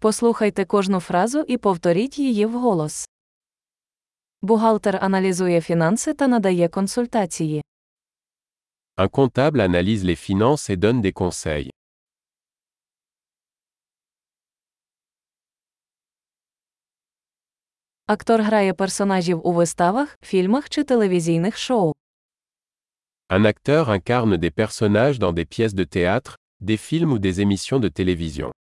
Послухайте кожну фразу і повторіть її вголос. Бухгалтер аналізує фінанси та надає консультації. Un comptable analyse les finances et donne des conseils. Актор грає персонажів у виставах, фільмах чи телевізійних шоу. Un acteur incarne des personnages dans des pièces de théâtre, des films ou des émissions de télévision.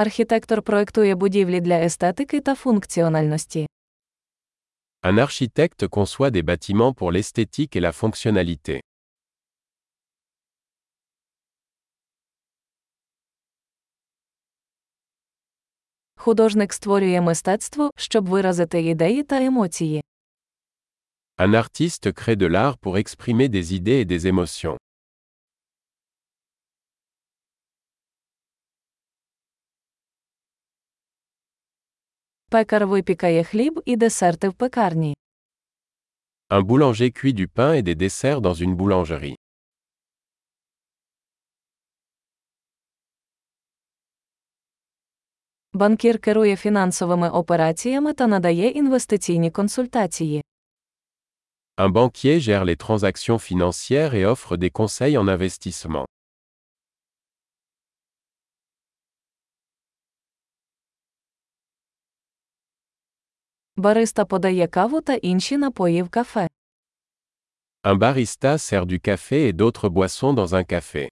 Архітектор проектує будівлі для естетики та функціональності. Un architecte conçoit des bâtiments pour l'esthétique et la fonctionnalité. Художник створює мистецтво, щоб виразити ідеї та емоції. Un artiste crée de l'art pour exprimer des idées et des émotions. Пекар випікає хліб і десерти в пекарні. Un boulanger cuit du pain et des desserts dans une boulangerie. Банкір керує фінансовими операціями та надає інвестиційні консультації. Un banquier gère les transactions financières et offre des conseils en investissement. Бариста подає каву та інші напої в кафе. Un barista sert du café et d'autres boissons dans un café.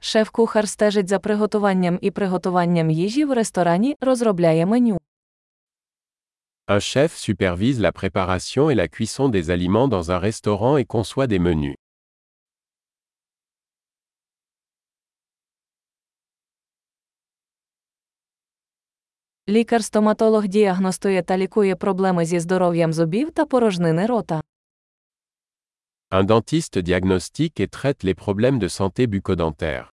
Шеф-кухар стежить за приготуванням і приготуванням їжі в ресторані, розробляє меню. Un chef supervise la préparation et la cuisson des aliments dans un restaurant et conçoit des menus. Лікар-стоматолог діагностує та лікує проблеми зі здоров'ям зубів та порожнини рота. Un dentiste diagnostique et traite les problèmes de santé bucco-dentaire.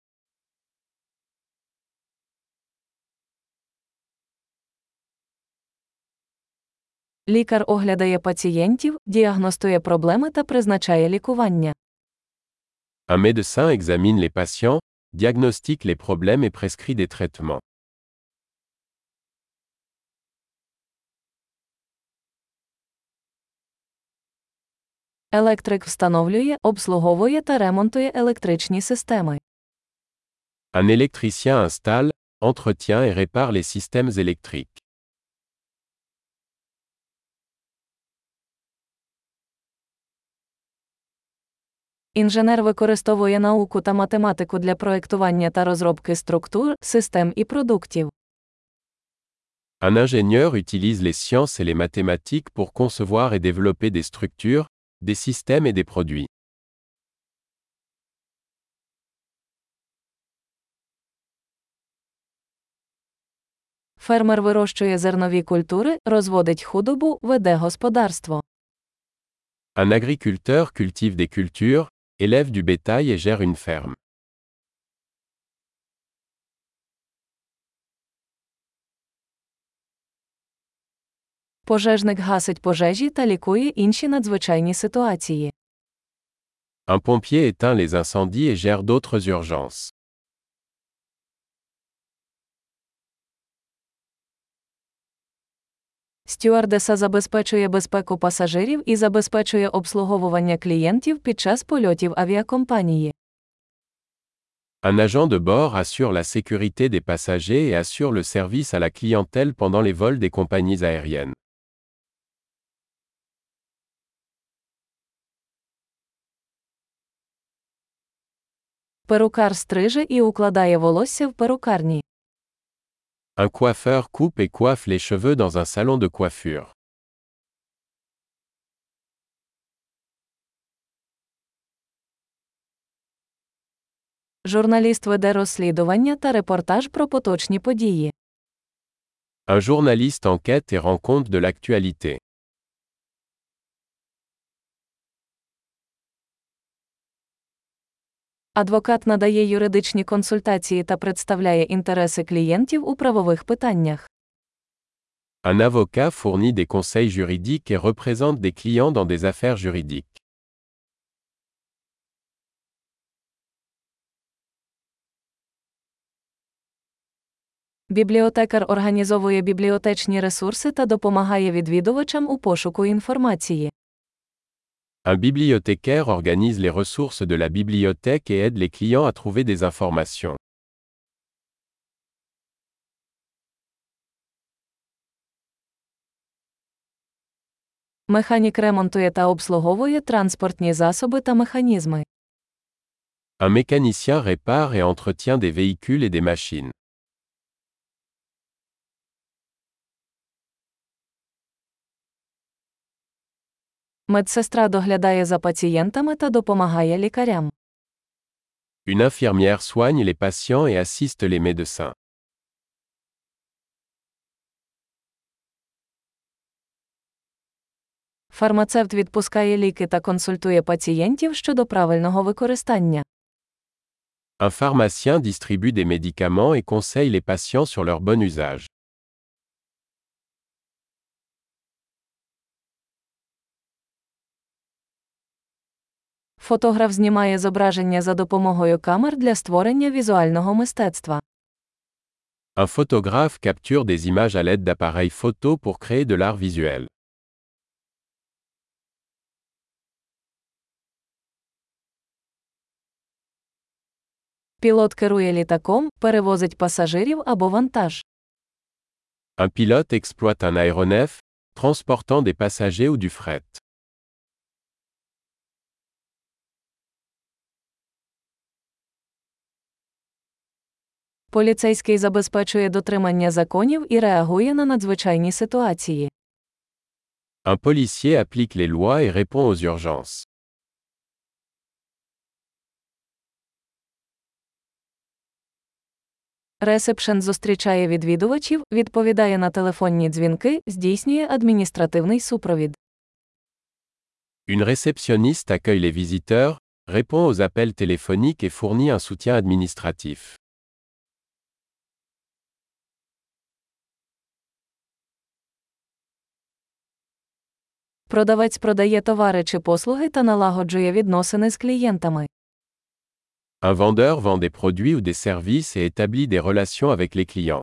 Лікар оглядає пацієнтів, діагностує проблеми та призначає лікування. Un médecin examine les patients, diagnostique les problèmes et prescrit des traitements. Електрик встановлює, обслуговує та ремонтує електричні системи. Un électricien installe, entretient et répare les systèmes électriques. Інженер використовує науку та математику для проектування та розробки структур, систем і продуктів. Un ingénieur utilise les sciences et les mathématiques pour concevoir et développer des structures, des systèmes et des produits. Фермер вирощує зернові культури, розводить худобу, веде господарство. Un agriculteur cultive des cultures, élève du bétail et gère une ferme. Пожежник гасить пожежі та лікує інші надзвичайні ситуації. Un pompier éteint les incendies et gère d'autres urgences. Стюардеса забезпечує безпеку пасажирів і забезпечує обслуговування клієнтів під час польотів авіакомпанії. Un agent de bord assure la sécurité des passagers et assure le service à la clientèle pendant les vols des compagnies aériennes. Перукар стриже і укладає волосся в перукарні. Un coiffeur coupe et coiffe les cheveux dans un salon de coiffure. Журналіст веде розслідування та репортаж про поточні події. Un journaliste enquête et rend compte de l'actualité. Адвокат надає юридичні консультації та представляє інтереси клієнтів у правових питаннях. Un avocat fournit des conseils juridiques et représente des clients dans des affaires juridiques. Бібліотекар організовує бібліотечні ресурси та допомагає відвідувачам у пошуку інформації. Un bibliothécaire organise les ressources de la bibliothèque et aide les clients à trouver des informations. Механік ремонтує та обслуговує транспортні засоби та механізми. Un mécanicien répare et entretient des véhicules et des machines. Медсестра доглядає за пацієнтами та допомагає лікарям. Une infirmière soigne les patients et assiste les médecins. Фармацевт відпускає ліки та консультує пацієнтів щодо правильного використання. Un pharmacien distribue des médicaments et conseille les patients sur leur bon usage. Фотограф знімає зображення за допомогою камер для створення візуального мистецтва. Un photographe capture des images à l'aide d'appareils photo pour créer de l'art visuel. Пілот керує літаком, перевозить пасажирів або вантаж. Un pilote exploite un aéronef, transportant des passagers ou du fret. Поліцейський забезпечує дотримання законів і реагує на надзвичайні ситуації. Un policier applique les lois et répond aux urgences. Ресепшен зустрічає відвідувачів, відповідає на телефонні дзвінки, здійснює адміністративний супровід. Une réceptionniste accueille les visiteurs, répond aux appels téléphoniques et fournit un soutien administratif. Продавець продає товари чи послуги та налагоджує відносини з клієнтами. Un vendeur vend des produits ou des services et établit des relations avec les clients.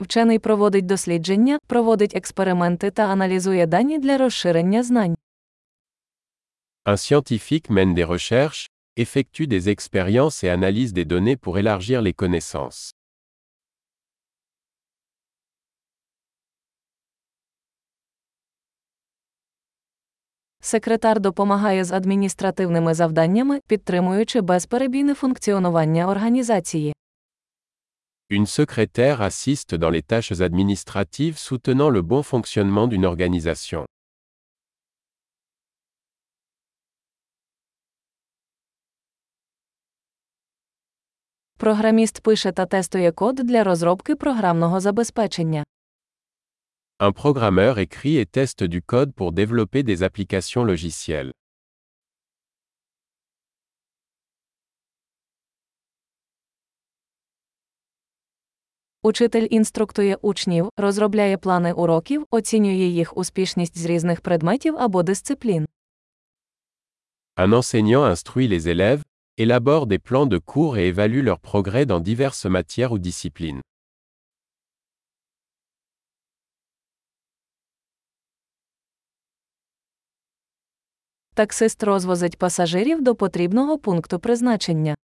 Вчений проводить дослідження, проводить експерименти та аналізує дані для розширення знань. Un scientifique mène des recherches, effectue des expériences et analyse des données pour élargir les connaissances. Секретар допомагає з адміністративними завданнями, підтримуючи безперебійне функціонування організації. Une secrétaire assiste dans les tâches administratives soutenant le bon fonctionnement d'une organisation. Програміст пише та тестує код для розробки програмного забезпечення. Un programmeur écrit et teste du code pour développer des applications logicielles. Учитель інструктує учнів, розробляє плани уроків, оцінює їх успішність з різних предметів або дисциплін. Un enseignant instruit les élèves, élabore des plans de cours et évalue leur progrès dans diverses matières ou disciplines. Таксист розвозить пасажирів до потрібного пункту призначення.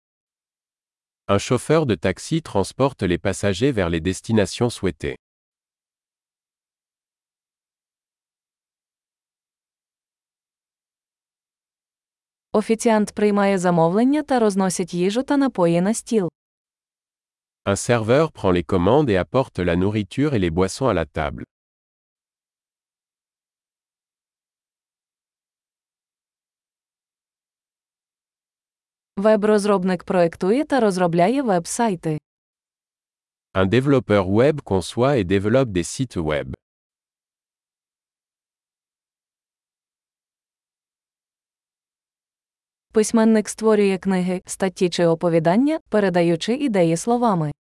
Un chauffeur de taxi transporte les passagers vers les destinations souhaitées. Офіціант приймає замовлення та розносить їжу та напої на стіл. Un serveur prend les commandes et apporte la nourriture et les boissons à la table. Веб-розробник проектує та розробляє веб-сайти. Un développeur web conçoit et développe des sites web. Письменник створює книги, статті чи оповідання, передаючи ідеї словами.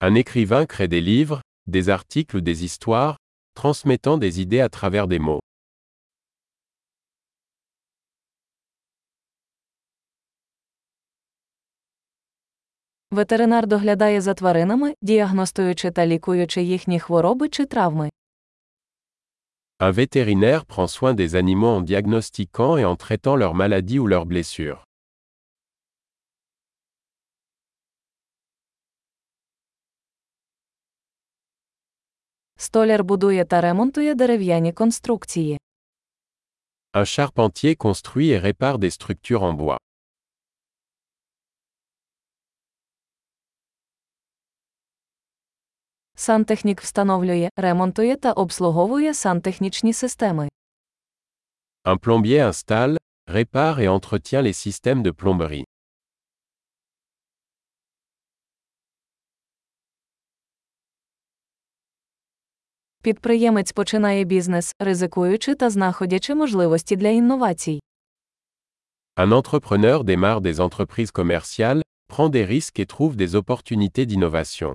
Un écrivain crée des livres, des articles ou des histoires, transmettant des idées à travers des mots. Ветеринар доглядає за тваринами, діагностуючи та лікуючи їхні хвороби чи травми. Un vétérinaire prend soin des animaux en diagnostiquant et en traitant leurs maladies ou leurs blessures. Столяр будує та ремонтує дерев'яні конструкції. Un charpentier construit et répare des structures en bois. Сантехнік встановлює, ремонтує та обслуговує сантехнічні системи. Un plombier installe, répare et entretient les systèmes de plomberie. Підприємець починає бізнес, ризикуючи та знаходячи можливості для інновацій. Un entrepreneur démarre des entreprises commerciales, prend des risques et trouve des opportunités d'innovation.